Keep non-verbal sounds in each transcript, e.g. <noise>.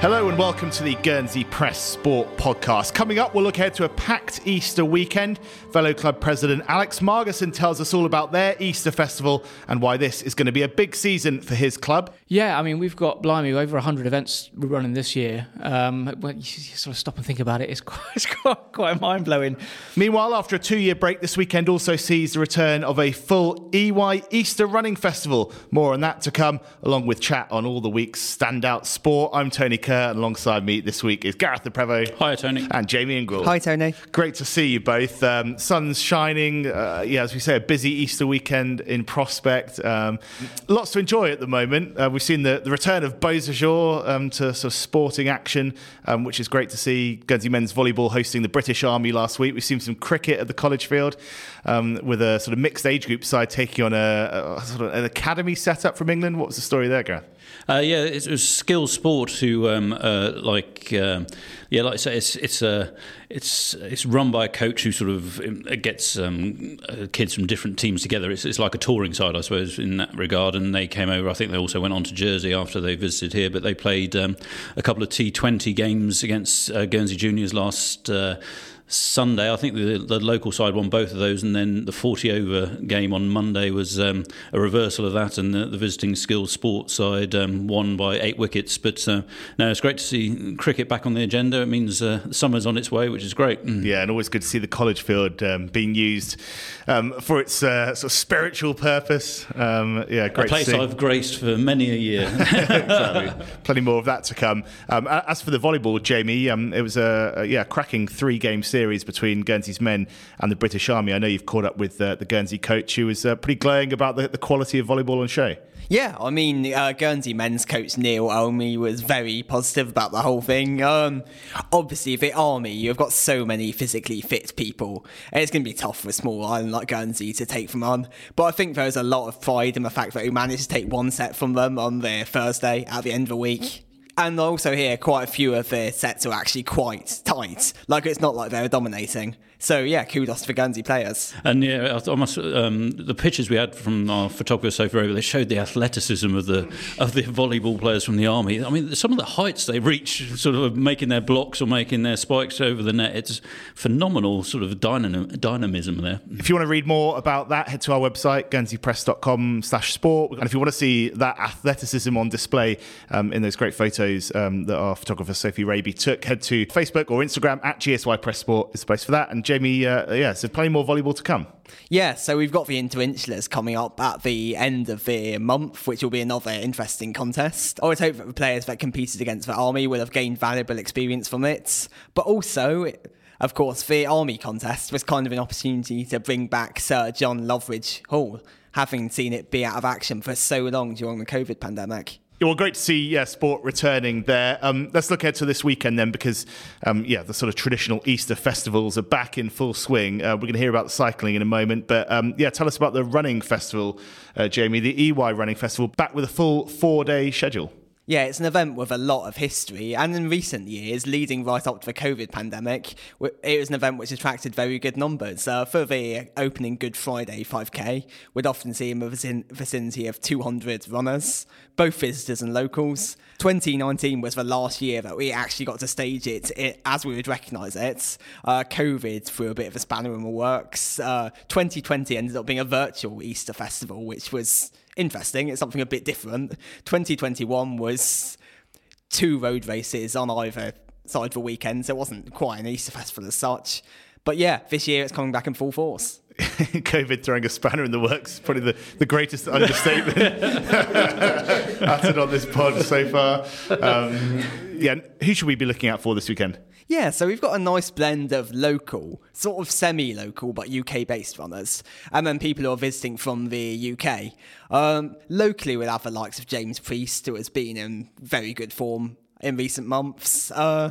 Hello and welcome to the Guernsey Press Sport podcast. Coming up, we'll look ahead to a packed Easter weekend. Fellow club president Alex Margerson tells us all about their Easter festival and why this is going to be a big season for his club. Yeah, I mean, we've got, blimey, over 100 events we're running this year. Um, when you sort of stop and think about it, it's quite, <laughs> it's quite, quite mind blowing. Meanwhile, after a two year break, this weekend also sees the return of a full EY Easter Running Festival. More on that to come, along with chat on all the week's standout sport. I'm Tony Kerr, and alongside me this week is Gareth Le Prevost. Hi, Tony. And Jamie Ingram. Hi, Tony. Great to see you both. Um, sun's shining. Uh, yeah, as we say, a busy Easter weekend in prospect. Um, lots to enjoy at the moment. Uh, we've seen the, the return of Beausejour um, to sort of sporting action, um, which is great to see. Guernsey men's volleyball hosting the British Army last week. We've seen some cricket at the college field um, with a sort of mixed age group side taking on a, a sort of an academy setup from England. What was the story there, Gareth? Uh, yeah, it was skill sport who um, uh, like um, yeah, like I say, it's it's uh, it's it's run by a coach who sort of um, gets um, uh, kids from different teams together. It's, it's like a touring side, I suppose, in that regard. And they came over. I think they also went on to Jersey after they visited here, but they played um, a couple of T20 games against uh, Guernsey Juniors last. Sunday. I think the, the, local side won both of those, and then the 40 over game on Monday was um, a reversal of that, and the, the visiting skills sports side um, won by eight wickets. But uh, no, it's great to see cricket back on the agenda. It means uh, summer's on its way, which is great. Mm. Yeah, and always good to see the college field um, being used um, for its uh, sort of spiritual purpose. Um, yeah, great. A place I've graced for many a year. <laughs> exactly. Plenty more of that to come. Um, as for the volleyball, Jamie, it was a, a yeah cracking three game series series between Guernsey's men and the British Army. I know you've caught up with uh, the Guernsey coach who was uh, pretty glowing about the, the quality of volleyball on show. Yeah, I mean, uh, Guernsey men's coach Neil Olmy was very positive about the whole thing. Um, obviously, the Army, you've got so many physically fit people, and it's going to be tough for a small island like Guernsey to take them on. But I think there's a lot of pride in the fact that we managed to take one set from them on their Thursday at the end of the week. And also here, quite a few of the sets are actually quite tight. Like it's not like they're dominating. So yeah, kudos for Guernsey players. And yeah, I must, um, the pictures we had from our photographer Sophie Rover, they showed the athleticism of the of the volleyball players from the army. I mean, some of the heights they reach, sort of making their blocks or making their spikes over the net. It's phenomenal sort of dynam- dynamism there. If you want to read more about that, head to our website guernseypress.com slash sport. And if you want to see that athleticism on display um, in those great photos um, that our photographer Sophie Rabey took, head to Facebook or Instagram at GSY Press Sport is the place for that. And Jamie, uh, yeah, so plenty more volleyball to come. Yeah, so we've got the Interinsulars coming up at the end of the month, which will be another interesting contest. I would hope that the players that competed against the Army will have gained valuable experience from it. But also, of course, the Army contest was kind of an opportunity to bring back Sir John Loveridge Hall, having seen it be out of action for so long during the COVID pandemic. Well, great to see yeah, sport returning there. Um, let's look ahead to this weekend then, because um, yeah, the sort of traditional Easter festivals are back in full swing. Uh, we're going to hear about the cycling in a moment, but um, yeah, tell us about the running festival, uh, Jamie, the EY Running Festival, back with a full four-day schedule. Yeah, it's an event with a lot of history, and in recent years, leading right up to the COVID pandemic, it was an event which attracted very good numbers. Uh, for the opening Good Friday 5K, we'd often see in a vicinity of 200 runners, both visitors and locals. 2019 was the last year that we actually got to stage it, it as we would recognise it. Uh, COVID threw a bit of a spanner in the works. Uh, 2020 ended up being a virtual Easter festival, which was interesting. It's something a bit different. 2021 was two road races on either side of the weekend, so it wasn't quite an Easter festival as such. But yeah, this year it's coming back in full force. <laughs> COVID throwing a spanner in the works, probably the, the greatest understatement <laughs> uttered on this pod so far. Um, yeah, who should we be looking out for this weekend? Yeah, so we've got a nice blend of local, sort of semi local, but UK based runners, and then people who are visiting from the UK. Um, locally, we'll have the likes of James Priest, who has been in very good form in recent months. Uh,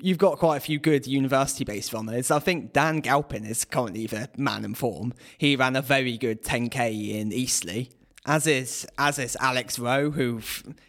you've got quite a few good university based runners. I think Dan Galpin is currently the man in form. He ran a very good 10k in Eastleigh as is as is Alex Rowe, who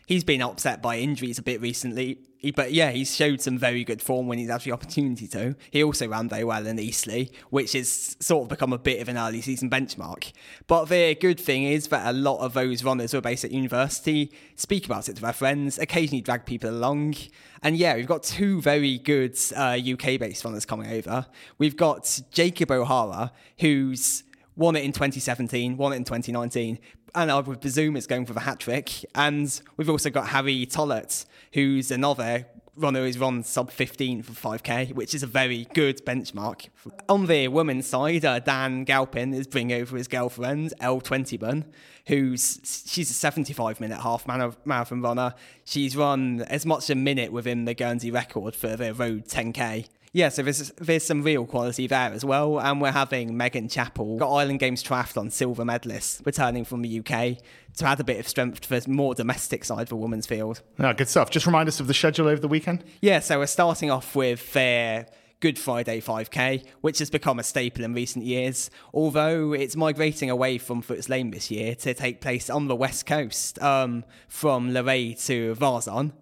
he's been upset by injuries a bit recently. He, but yeah, he's showed some very good form when he's had the opportunity to. He also ran very well in Eastleigh, which has sort of become a bit of an early season benchmark. But the good thing is that a lot of those runners who are based at university speak about it to their friends, occasionally drag people along. And yeah, we've got two very good uh, UK based runners coming over. We've got Jacob O'Hara, who's won it in 2017, won it in 2019, and I would presume it's going for the hat trick. And we've also got Harry Tollett, who's another runner who's run sub 15 for 5k, which is a very good benchmark. On the women's side, uh, Dan Galpin is bringing over his girlfriend, Elle Twentyman, who's she's a 75 minute half marathon runner. She's run as much a minute within the Guernsey record for the road 10k yeah, so there's there's some real quality there as well, and we're having Megan Chappell, got Island Games triathlon silver medalist, returning from the UK to add a bit of strength to the more domestic side of the women's field. Yeah, good stuff. Just remind us of the schedule over the weekend. Yeah, so we're starting off with their Good Friday 5K, which has become a staple in recent years, although it's migrating away from Foots Lane this year to take place on the west coast um, from L'Eree to Vazon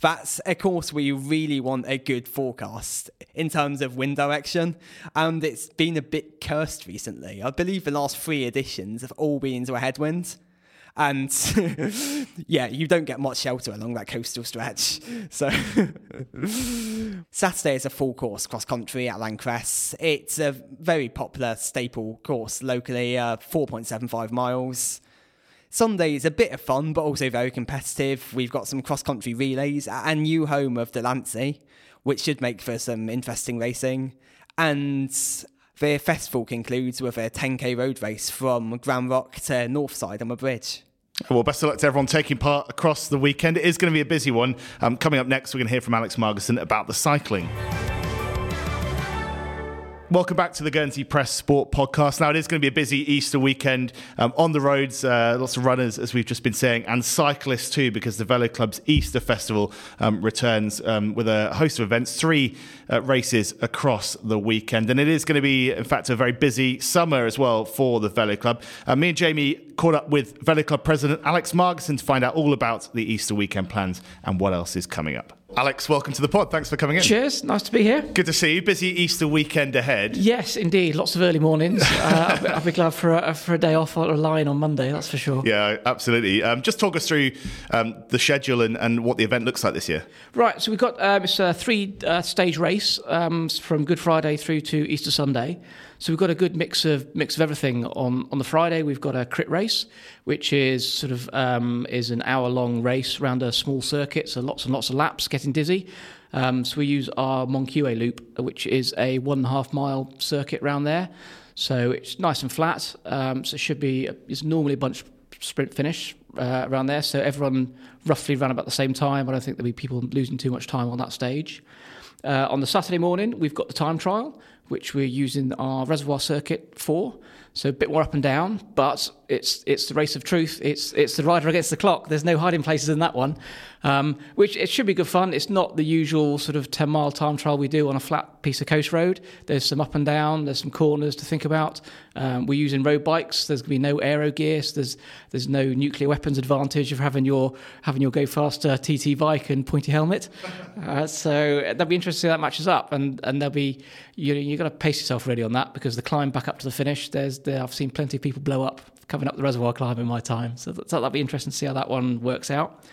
that's a course where you really want a good forecast in terms of wind direction. And it's been a bit cursed recently. I believe the last three editions have all been into a headwind. And <laughs> yeah, you don't get much shelter along that coastal stretch. So <laughs> Saturday is a full course cross country at L'Ancresse. It's a very popular staple course locally, uh, 4.75 miles. Sunday is a bit of fun, but also very competitive. We've got some cross country relays at new home of Delancey, which should make for some interesting racing. And the festival concludes with a 10k road race from Grandes Rocques to Northside on a bridge. Well, best of luck to everyone taking part across the weekend. It is going to be a busy one. Um, coming up next, we're going to hear from Alex Margerson about the cycling. Welcome back to the Guernsey Press Sport Podcast. Now, it is going to be a busy Easter weekend um, on the roads, uh, lots of runners, as we've just been saying, and cyclists too, because the Velo Club's Easter Festival um, returns um, with a host of events, three uh, races across the weekend. And it is going to be, in fact, a very busy summer as well for the Velo Club. Uh, me and Jamie caught up with Velo Club President Alex Margerson to find out all about the Easter weekend plans and what else is coming up. Alex, welcome to the pod. Thanks for coming in. Cheers. Nice to be here. Good to see you. Busy Easter weekend ahead. Yes, indeed. Lots of early mornings. <laughs> Uh, I'll, be, glad for a, for a day off or a line on Monday, that's for sure. Yeah, absolutely. Um, just talk us through um, the schedule and, and, what the event looks like this year. Right. So we've got um, it's a three uh, stage race um, from Good Friday through to Easter Sunday. So we've got a good mix of mix of everything. On on the Friday, we've got a crit race, which is sort of um, is an hour long race around a small circuit, so lots and lots of laps, getting dizzy. Um, so we use our Mont Cuet loop, which is a one and a half mile circuit around there. So it's nice and flat. Um, so it should be it's normally a bunch sprint finish uh, around there. So everyone roughly ran about the same time. I don't think there'll be people losing too much time on that stage. Uh, on the Saturday morning, we've got the time trial, which we're using our reservoir circuit for. So a bit more up and down, but it's it's the race of truth. It's it's the rider against the clock. There's no hiding places in that one, um, which it should be good fun. It's not the usual sort of 10 mile time trial we do on a flat piece of coast road. There's some up and down. There's some corners to think about. Um, we're using road bikes. There's going to be no aero gear. So there's there's no nuclear weapons advantage of having your having your go faster TT bike and pointy helmet. <laughs> Uh, so that'll be interesting to see how that matches up, and and there'll be you you've got to pace yourself really on that because the climb back up to the finish. There's there, I've seen plenty of people blow up coming up the reservoir climb in my time. So, that, so that'll be interesting to see how that one works out.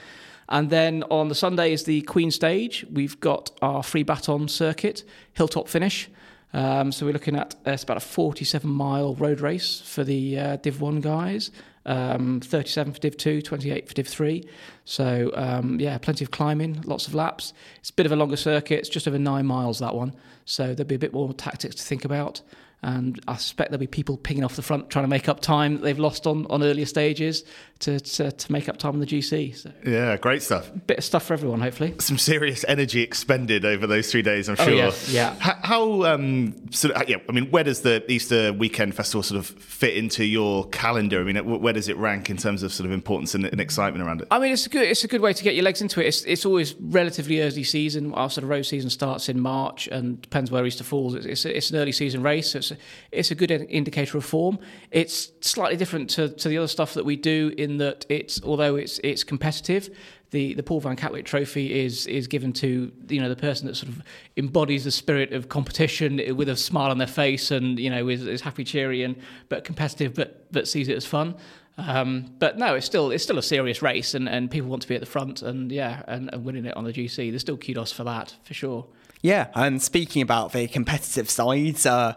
And then on the Sunday is the Queen stage. We've got our Frie Baton circuit, hilltop finish. Um, so we're looking at uh, it's about a 47 mile road race for the uh, Div 1 guys, um, 37 for Div 2, 28 for Div 3. So um, yeah, plenty of climbing, lots of laps. It's a bit of a longer circuit, it's just over nine miles that one. So there'll be a bit more tactics to think about and I suspect there'll be people pinging off the front trying to make up time that they've lost on, on earlier stages to, to, to make up time on the GC. So yeah, great stuff. Bit of stuff for everyone, hopefully. Some serious energy expended over those three days, I'm sure. Oh, yeah, yeah. How, how um, sort of, yeah, I mean, where does the Easter weekend festival sort of fit into your calendar? I mean, where does it rank in terms of sort of importance and, and excitement around it? I mean, it's a good it's a good way to get your legs into it. It's, it's always relatively early season. Our sort of road season starts in March and depends where Easter falls. It's, it's, it's an early season race, so it's it's a good indicator of form. It's slightly different to, to the other stuff that we do in that it's although it's it's competitive. The, the Paul Van Catwick Trophy is is given to you know the person that sort of embodies the spirit of competition with a smile on their face and you know is, is happy, cheery, and but competitive, but but sees it as fun. Um, but no, it's still it's still a serious race, and, and people want to be at the front, and yeah, and, and winning it on the GC. There's still kudos for that for sure. Yeah, and speaking about the competitive sides, uh,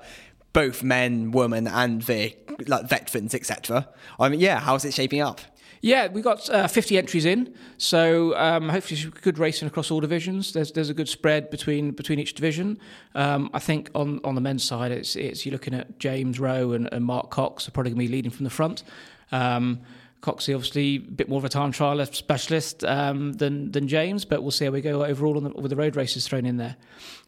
both men, women, and the like veterans, etc. I mean, yeah, how's it shaping up? Yeah, we got uh, 50 entries in, so um, hopefully good racing across all divisions. There's there's a good spread between between each division. Um, I think on, on the men's side, it's it's you're looking at James Rowe and, and Mark Cox are probably going to be leading from the front. Um, Coxey, obviously, a bit more of a time trialer specialist um, than than James, but we'll see how we go overall the, with the road races thrown in there.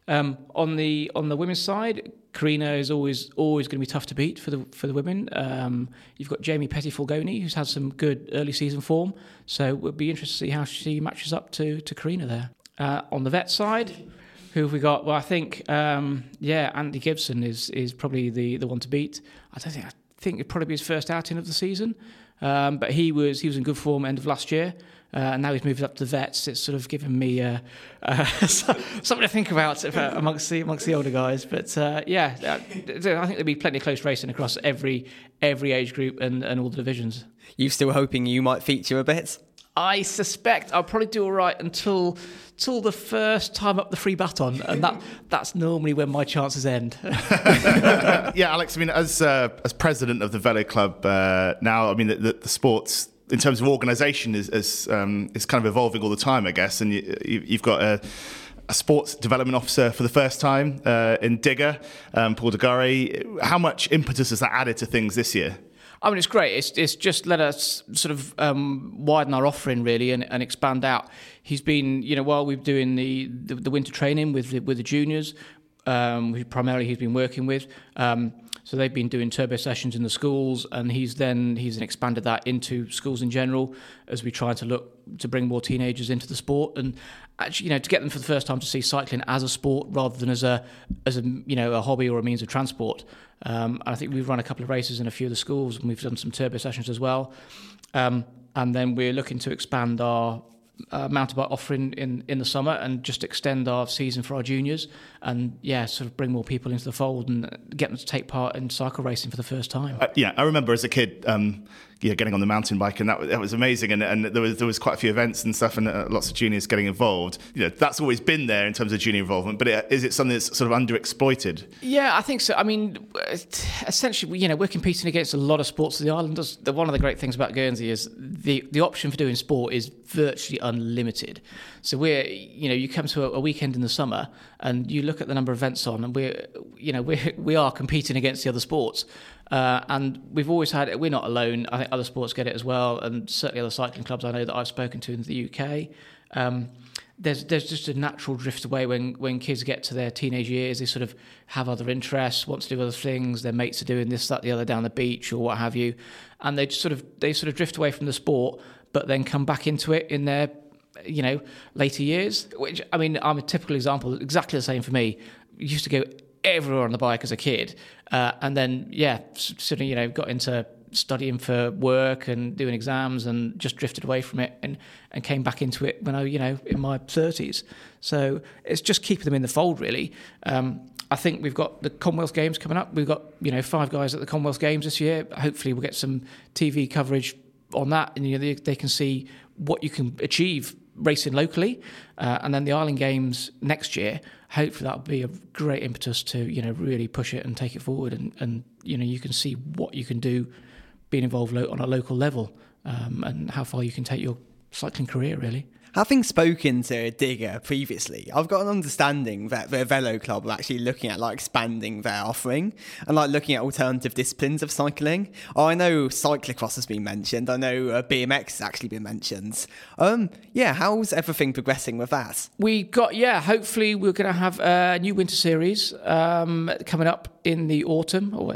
Um, on the on the women's side, Karina is always always going to be tough to beat for the for the women. Um, you've got Jamie Petty-Fulgoni, who's had some good early season form, so we'll be interested to see how she matches up to to Karina there. Uh, on the vet side, who have we got? Well, I think um, yeah, Andy Gibson is is probably the the one to beat. I don't think I think it'd probably be his first outing of the season. Um, but he was he was in good form end of last year. Uh, and now he's moved up to the vets. It's sort of given me uh, <laughs> uh, something to think about amongst the amongst the older guys. But uh, yeah, uh, I think there'll be plenty of close racing across every every age group and, and all the divisions. You still hoping you might feature a bit? I suspect I'll probably do all right until till the first time up the Frie Baton, and that that's normally when my chances end. <laughs> yeah, Alex. I mean, as uh, as president of the Velo Club uh, now, I mean the, the, the, sports in terms of organisation is is, um, is kind of evolving all the time, I guess, and you, have got a a sports development officer for the first time uh, in Digger, um, Paul DeGari. How much impetus has that added to things this year? I mean, it's great. It's, it's just let us sort of um, widen our offering really and, and, expand out. He's been, you know, while we've doing the, the, the winter training with the, with the juniors, um, primarily he's been working with. Um, so they've been doing turbo sessions in the schools, and he's then he's expanded that into schools in general as we try to look to bring more teenagers into the sport and actually you know to get them for the first time to see cycling as a sport rather than as a as a you know a hobby or a means of transport. Um, and I think we've run a couple of races in a few of the schools, and we've done some turbo sessions as well. Um, and then we're looking to expand our uh, mountain bike offering in, in the summer and just extend our season for our juniors and yeah sort of bring more people into the fold and get them to take part in cycle racing for the first time. Uh, yeah i remember as a kid um, yeah, getting on the mountain bike, and that, that was amazing. And, and there was there was quite a few events and stuff, and uh, lots of juniors getting involved. You know, that's always been there in terms of junior involvement. But it, is it something that's sort of underexploited? Yeah, I think so. I mean, essentially, you know, we're competing against a lot of sports. The Islanders. One of the great things about Guernsey is the the option for doing sport is virtually unlimited. So we're, you know, you come to a, a weekend in the summer and you look at the number of events on, and we're, you know, we we are competing against the other sports. Uh, and we've always had it. We're not alone. I think other sports get it as well, and certainly other cycling clubs I know that I've spoken to in the UK. Um, there's there's just a natural drift away when when kids get to their teenage years. They sort of have other interests, want to do other things. Their mates are doing this, that, the other down the beach or what have you, and they just sort of they sort of drift away from the sport, but then come back into it in their you know later years. Which I mean, I'm a typical example. Exactly the same for me. Used to go everywhere on the bike as a kid, uh, and then yeah, suddenly, you know got into studying for work and doing exams and just drifted away from it and, and came back into it when I you know in my 30s. So it's just keeping them in the fold really. Um, I think we've got the Commonwealth Games coming up. We've got you know five guys at the Commonwealth Games this year. Hopefully we'll get some TV coverage on that and you know they, they can see what you can achieve racing locally, uh, and then the Island Games next year. Hopefully, that'll be a great impetus to you know really push it and take it forward, and, and you know you can see what you can do being involved lo- on a local level, um, and how far you can take your cycling career really. Having spoken to Digger previously, I've got an understanding that the Velo Club are actually looking at like expanding their offering and like looking at alternative disciplines of cycling. Oh, I know cyclocross has been mentioned. I know uh, BMX has actually been mentioned. Um, yeah, how's everything progressing with that? We got yeah. Hopefully, we're going to have a new winter series um, coming up in the autumn. Or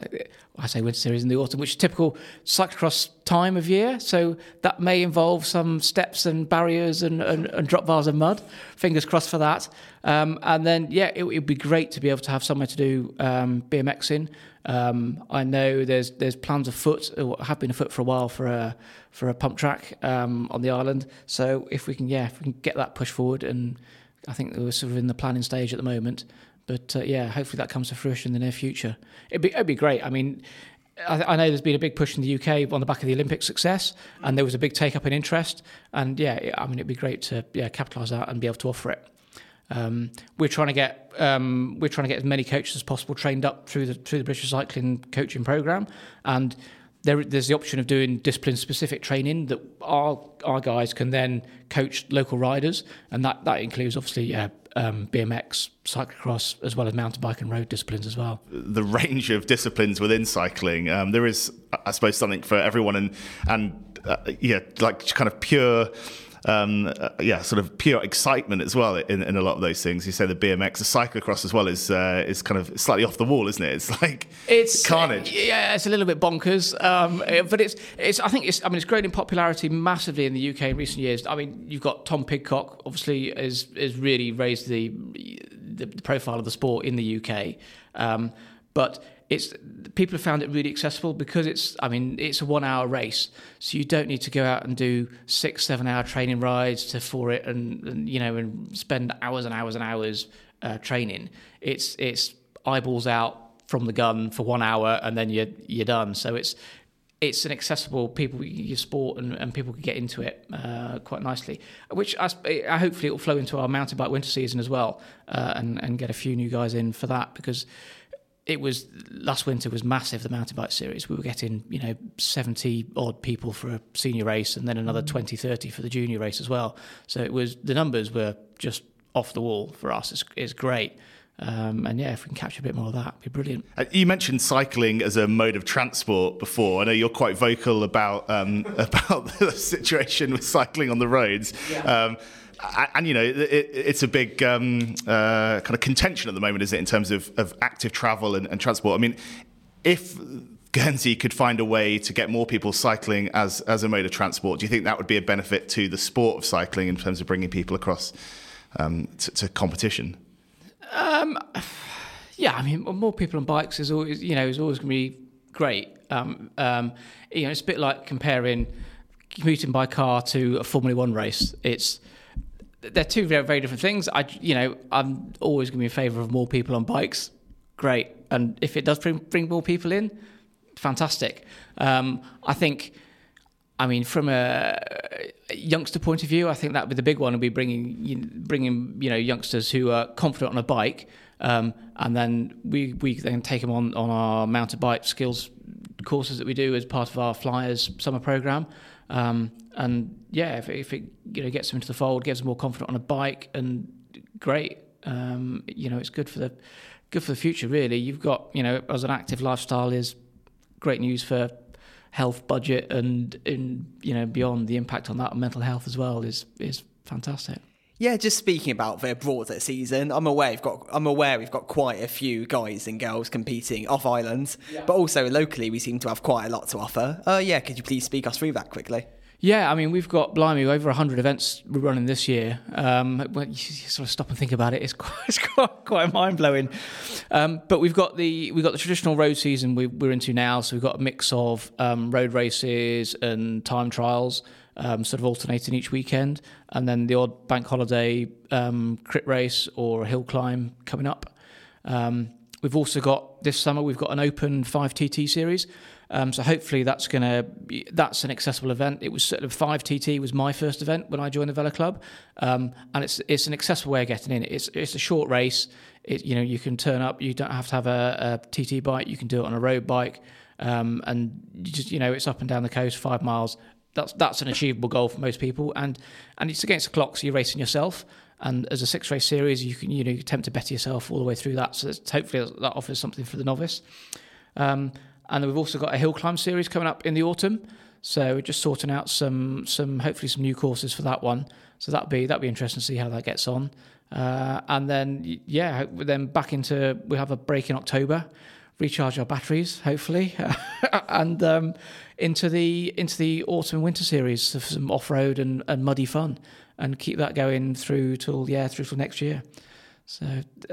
I say winter series in the autumn, which is typical cyclocross time of year. So that may involve some steps and barriers and, and, and drop bars of mud. Fingers crossed for that. Um, and then, yeah, it would be great to be able to have somewhere to do um, BMX in. Um, I know there's there's plans afoot, or have been afoot for a while for a for a pump track um, on the island. So if we can, yeah, if we can get that push forward, and I think we're sort of in the planning stage at the moment. But uh, yeah, hopefully that comes to fruition in the near future. It'd be, it'd be great. I mean, I, I, know there's been a big push in the UK on the back of the Olympic success, and there was a big take up in interest. And yeah, I mean, it'd be great to yeah capitalise that and be able to offer it. Um, we're trying to get um, we're trying to get as many coaches as possible trained up through the through the British Cycling coaching program, and there, there's the option of doing discipline specific training that our our guys can then coach local riders, and that that includes obviously yeah, um, BMX, cyclocross, as well as mountain bike and road disciplines as well. The range of disciplines within cycling, um, there is, I suppose, something for everyone, and and uh, yeah, like kind of pure um, uh, yeah, sort of pure excitement as well in, in a lot of those things. You say the BMX, the cyclocross as well is uh, is kind of slightly off the wall, isn't it? It's like it's carnage. Yeah, it's a little bit bonkers, um, but it's it's. I think it's. I mean, it's grown in popularity massively in the UK in recent years. I mean, you've got Tom Pidcock, obviously, is is really raised the the profile of the sport in the UK, um, but it's people have found it really accessible because it's I mean it's a one hour race. So you don't need to go out and do six seven hour training rides to for it and, and you know and spend hours and hours and hours uh, training. It's it's eyeballs out from the gun for one hour and then you're you're done. So it's it's an accessible people your sport and, and people can get into it uh, quite nicely which I, I, hopefully it will flow into our mountain bike winter season as well uh, and and get a few new guys in for that because it was last winter was massive the mountain bike series we were getting you know 70 odd people for a senior race and then another mm. 20 30 for the junior race as well so it was the numbers were just off the wall for us it's, it's great um, and yeah, if we can capture a bit more of that, it'd be brilliant. Uh, you mentioned cycling as a mode of transport before. I know you're quite vocal about um, <laughs> about the situation with cycling on the roads. Yeah. Um, and you know, it, it's a big um, uh, kind of contention at the moment, is it, in terms of, of active travel and, and transport? I mean, if Guernsey could find a way to get more people cycling as as a mode of transport, do you think that would be a benefit to the sport of cycling in terms of bringing people across um, to, to, competition? Um, yeah, I mean, more people on bikes is always you know is always going to be great. Um, um, you know, it's a bit like comparing commuting by car to a Formula One race. It's they're two very very different things. I you know I'm always going to be in favour of more people on bikes. Great, and if it does bring bring more people in, fantastic. Um, I think. I mean, from a youngster point of view, I think that would be the big one. Would be bringing bringing you know youngsters who are confident on a bike, um, and then we we then take them on on our mountain bike skills courses that we do as part of our Flyers summer program. Um, and yeah, if, if, it you know gets them into the fold, gives them more confident on a bike, and great. Um, you know, it's good for the good for the future. Really, you've got you know as an active lifestyle is great news for health budget and in you know beyond the impact on that on mental health as well is is fantastic. Yeah, just speaking about the broader season, I'm aware we've got I'm aware we've got quite a few guys and girls competing off island, yeah. but also locally we seem to have quite a lot to offer. Uh, yeah, could you please speak us through that quickly? Yeah, I mean, we've got blimey over 100 events we're running this year. Um, when you sort of stop and think about it, it's <laughs> quite, it's quite, quite mind blowing. Um, but we've got the we've got the traditional road season we, are into now, so we've got a mix of um, road races and time trials, um, sort of alternating each weekend, and then the odd bank holiday um, crit race or a hill climb coming up. Um, we've also got this summer we've got an open 5TT series. Um, so hopefully that's going to that's an accessible event. It was sort of five TT was my first event when I joined the Velo Club, um, and it's it's an accessible way of getting in. It's it's a short race. It, you know you can turn up. You don't have to have a, a TT bike. You can do it on a road bike, um, and you just you know it's up and down the coast, five miles. That's that's an achievable goal for most people, and and it's against the clock, so you're racing yourself. And as a six race series, you can you know attempt to better yourself all the way through that. So hopefully that offers something for the novice. Um, and we've also got a hill climb series coming up in the autumn. So we're just sorting out some some hopefully some new courses for that one. So that'll be that'll be interesting to see how that gets on. Uh, and then yeah, then back into we have a break in October recharge our batteries, hopefully, <laughs> and um, into the into the autumn and winter series of some off road and, and muddy fun, and keep that going through till yeah through till next year. So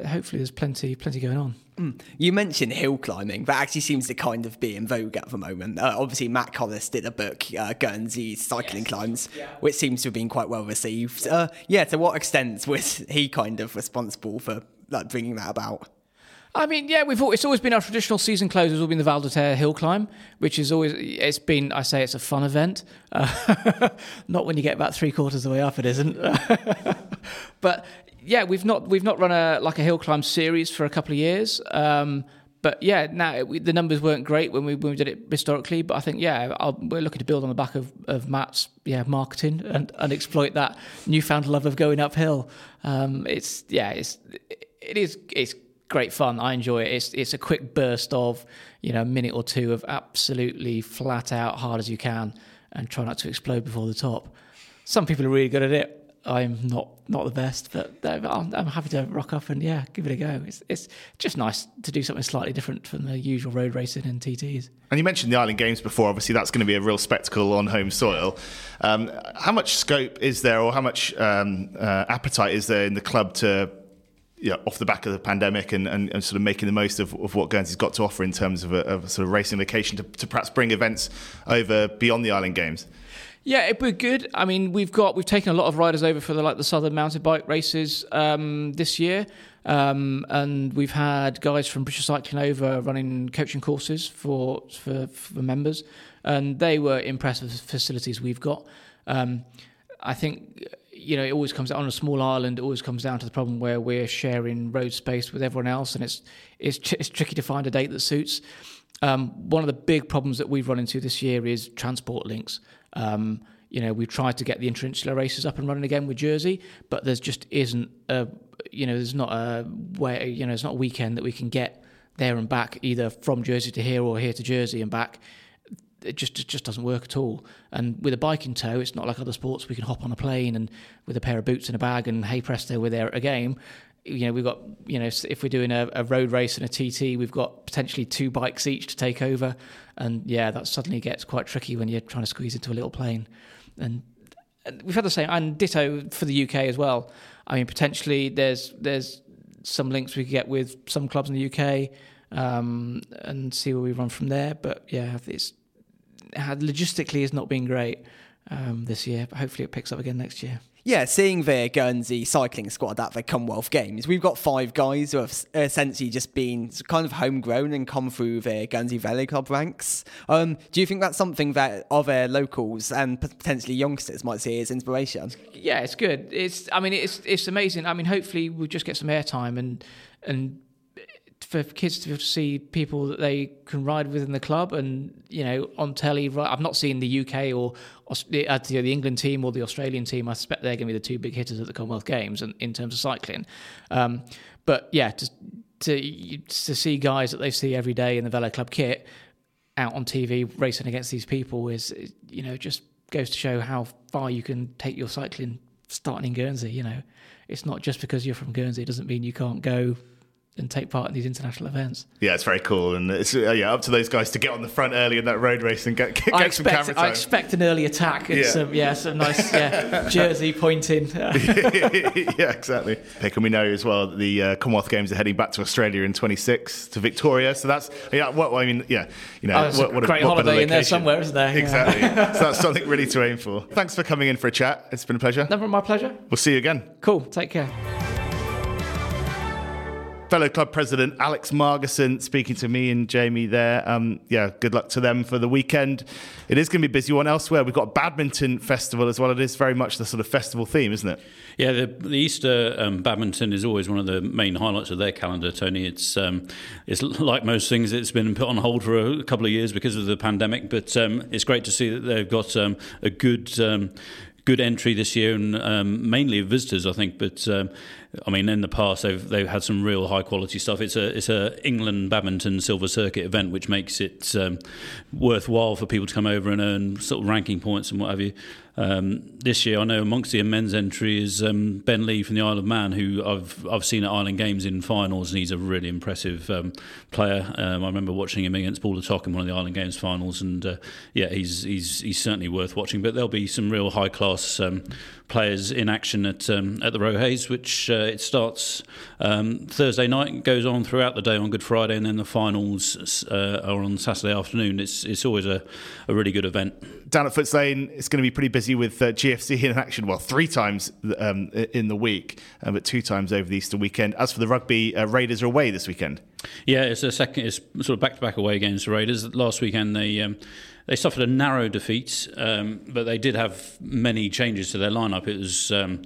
hopefully there's plenty plenty going on. Mm. You mentioned hill climbing. That actually seems to kind of be in vogue at the moment. Uh, obviously, Matt Collis did a book, uh, Guernsey Cycling yes. Climbs, yeah. which seems to have been quite well received. Uh, yeah, to what extent was he kind of responsible for like bringing that about? I mean, yeah, we've it's always been our traditional season close has always been the Val des Terres hill climb, which is always it's been. I say it's a fun event. Uh, <laughs> not when you get about three quarters of the way up, it isn't. <laughs> but yeah, we've not we've not run a like a hill climb series for a couple of years. Um, but yeah, now the numbers weren't great when we when we did it historically. But I think yeah, I'll, we're looking to build on the back of, of Matt's yeah marketing and, and exploit that newfound love of going uphill. Um, it's yeah, it's it is it's great fun. I enjoy it. It's it's a quick burst of you know a minute or two of absolutely flat out hard as you can, and try not to explode before the top. Some people are really good at it. I'm not not the best, but I'm, I'm, happy to rock up and yeah, give it a go. It's it's just nice to do something slightly different from the usual road racing and TTs. And you mentioned the Island Games before. Obviously, that's going to be a real spectacle on home soil. Um, how much scope is there, or how much um, uh, appetite is there in the club to you know, off the back of the pandemic and, and, and, sort of making the most of, of what Guernsey's got to offer in terms of a, of a sort of racing location to, to perhaps bring events over beyond the Island Games? Yeah, it would be good. I mean, we've got we've taken a lot of riders over for the like the Southern Mountain Bike races um, this year, um, and we've had guys from British Cycling over running coaching courses for for, for members, and they were impressed with the facilities we've got. Um, I think you know it always comes on a small island. It always comes down to the problem where we're sharing road space with everyone else, and it's it's, it's tricky to find a date that suits. Um, one of the big problems that we've run into this year is transport links. Um, you know, we've tried to get the interinsular races up and running again with Jersey, but there's just isn't a, you know, there's not a way, you know, it's not a weekend that we can get there and back either from Jersey to here or here to Jersey and back. It just it just doesn't work at all. And with a bike in tow, it's not like other sports. We can hop on a plane and with a pair of boots and a bag, and hey presto, we're there at a game you know, we've got, you know, if we're doing a, a, road race and a TT, we've got potentially two bikes each to take over. And yeah, that suddenly gets quite tricky when you're trying to squeeze into a little plane. And, we've had the same, and ditto for the UK as well. I mean, potentially there's there's some links we could get with some clubs in the UK um, and see where we run from there. But yeah, it's logistically has not been great um, this year, but hopefully it picks up again next year. Yeah, seeing the Guernsey cycling squad at the Commonwealth Games, we've got five guys who have essentially just been kind of homegrown and come through the Guernsey Velo Club ranks. Um, do you think that's something that other locals and potentially youngsters might see as inspiration? Yeah, it's good. It's, I mean, it's it's amazing. I mean, hopefully we'll just get some airtime and and for kids to be able to see people that they can ride with in the club and you know on telly right? I've not seen the UK or uh, the England team or the Australian team I suspect they're going to be the two big hitters at the Commonwealth Games in, in terms of cycling um, but yeah to, to to see guys that they see every day in the Velo Club kit out on TV racing against these people is you know just goes to show how far you can take your cycling starting in Guernsey you know it's not just because you're from Guernsey it doesn't mean you can't go and take part in these international events. Yeah, it's very cool, and it's uh, yeah up to those guys to get on the front early in that road race and get, get I expect, some camera time. I expect an early attack and yeah. some yeah some nice yeah, <laughs> jersey pointing. <laughs> yeah, exactly. Pick and we know as well that the uh, Commonwealth Games are heading back to Australia in 26 to Victoria, so that's yeah. What I mean, yeah, you know, oh, what, what, great what holiday in there somewhere, isn't there? Exactly. <laughs> so that's something really to aim for. Thanks for coming in for a chat. It's been a pleasure. Never my pleasure. We'll see you again. Cool. Take care. Velo Club president Alex Margerson speaking to me and Jamie there. Um, yeah, good luck to them for the weekend. It is going to be a busy one elsewhere. We've got a badminton festival as well. It is very much the sort of festival theme, isn't it? Yeah, the, the Easter um, badminton is always one of the main highlights of their calendar, Tony. It's um, it's like most things, it's been put on hold for a couple of years because of the pandemic, but um, it's great to see that they've got um, a good um, good entry this year, and um, mainly visitors, I think. But um, I mean, in the past they've they've had some real high quality stuff. It's a it's a England badminton silver circuit event, which makes it um, worthwhile for people to come over and earn sort of ranking points and what have you. Um, this year, I know amongst the men's entry is um, Ben Lee from the Isle of Man, who I've I've seen at Island Games in finals, and he's a really impressive um, player. Um, I remember watching him against Paul Tock in one of the Island Games finals, and uh, yeah, he's he's he's certainly worth watching. But there'll be some real high class um, players in action at um, at the Rohays, which uh, it starts Thursday night, goes on throughout the day on Good Friday, and then the finals uh, are on Saturday afternoon. It's it's always a, a really good event. Down at Foots Lane, it's going to be pretty busy with uh, GFC <laughs> in action. Well, three times um, in the week, uh, but two times over the Easter weekend. As for the rugby, uh, Raiders are away this weekend. Yeah, it's a second. It's sort of back-to-back away games for Raiders. Last weekend they um, they suffered a narrow defeat, um, but they did have many changes to their lineup. It was um,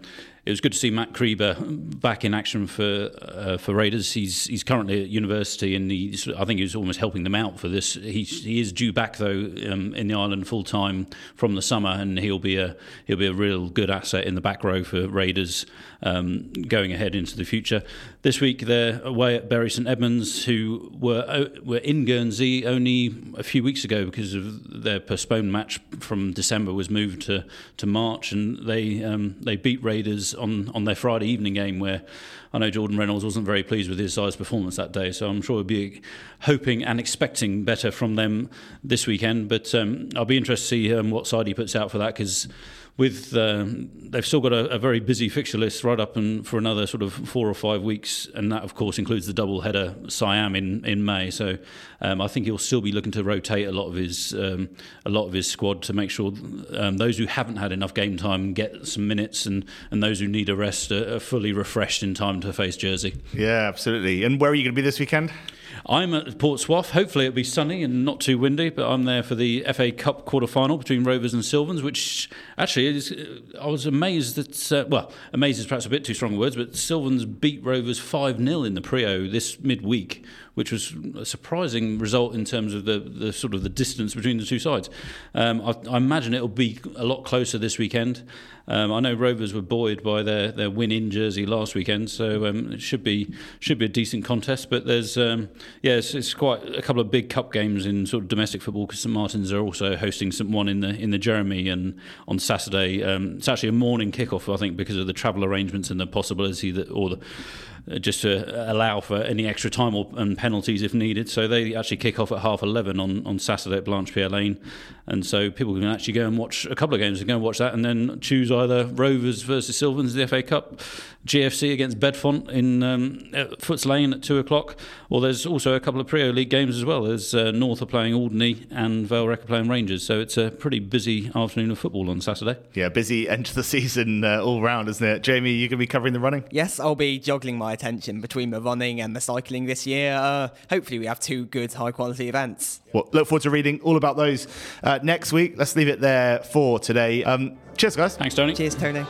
it was good to see Matt Creeber back in action for uh, for Raiders. He's he's currently at university, and he's, I think he was almost helping them out for this. He he is due back though um, in the island full time from the summer, and he'll be a he'll be a real good asset in the back row for Raiders um, going ahead into the future. This week they're away at Bury St Edmunds, who were uh, were in Guernsey only a few weeks ago because of their postponed match from December was moved to to March, and they um, they beat Raiders on, on their Friday evening game where I know Jordan Reynolds wasn't very pleased with his size performance that day, so I'm sure we'll be hoping and expecting better from them this weekend. But um, I'll be interested to see um, what side he puts out for that because with um, they've still got a, a, very busy fixture list right up and for another sort of four or five weeks, and that of course includes the double header Siam in, in May. So um, I think he'll still be looking to rotate a lot of his um, a lot of his squad to make sure um, those who haven't had enough game time get some minutes, and, and those who need a rest are, are fully refreshed in time to face Jersey. Yeah, absolutely. And where are you going to be this weekend? I'm at Portsmouth. Hopefully, it'll be sunny and not too windy. But I'm there for the FA Cup quarter final between Rovers and Sylvans, which actually is, I was amazed that. Uh, well, amazed is perhaps a bit too strong words, but Sylvans beat Rovers five 0 in the Priaulx this midweek, which was a surprising result in terms of the, the sort of the distance between the two sides. Um, I, I, imagine it'll be a lot closer this weekend. Um, I know Rovers were buoyed by their, their win in Jersey last weekend, so um, it should be should be a decent contest. But there's um, yeah, it's, it's, quite a couple of big cup games in sort of domestic football because St Martin's are also hosting some one in the in the Jeremie and on Saturday. Um, it's actually a morning kickoff, I think, because of the travel arrangements and the possibility that or the just to allow for any extra time or, and penalties if needed. So they actually kick off at half 11 on, on Saturday at Blanche Pierre Lane. And so people can actually go and watch a couple of games and go and watch that and then choose either Rovers versus Sylvans, the FA Cup, GFC against Bedfont in um, Foots Lane at 2 o'clock. Or there's also a couple of Priaulx League games as well. There's uh, North are playing Alderney and Vale Rec are playing Rangers. So it's a pretty busy afternoon of football on Saturday. Yeah, busy end of the <laughs> season uh, all round, isn't it? Jamie, you're going to be covering the running? Yes, I'll be juggling my attention between the running and the cycling this year. Uh, hopefully, we have two good, high quality events. Well, look forward to reading all about those uh, next week. Let's leave it there for today. Um, cheers, guys. Thanks, Tony. Cheers, Tony.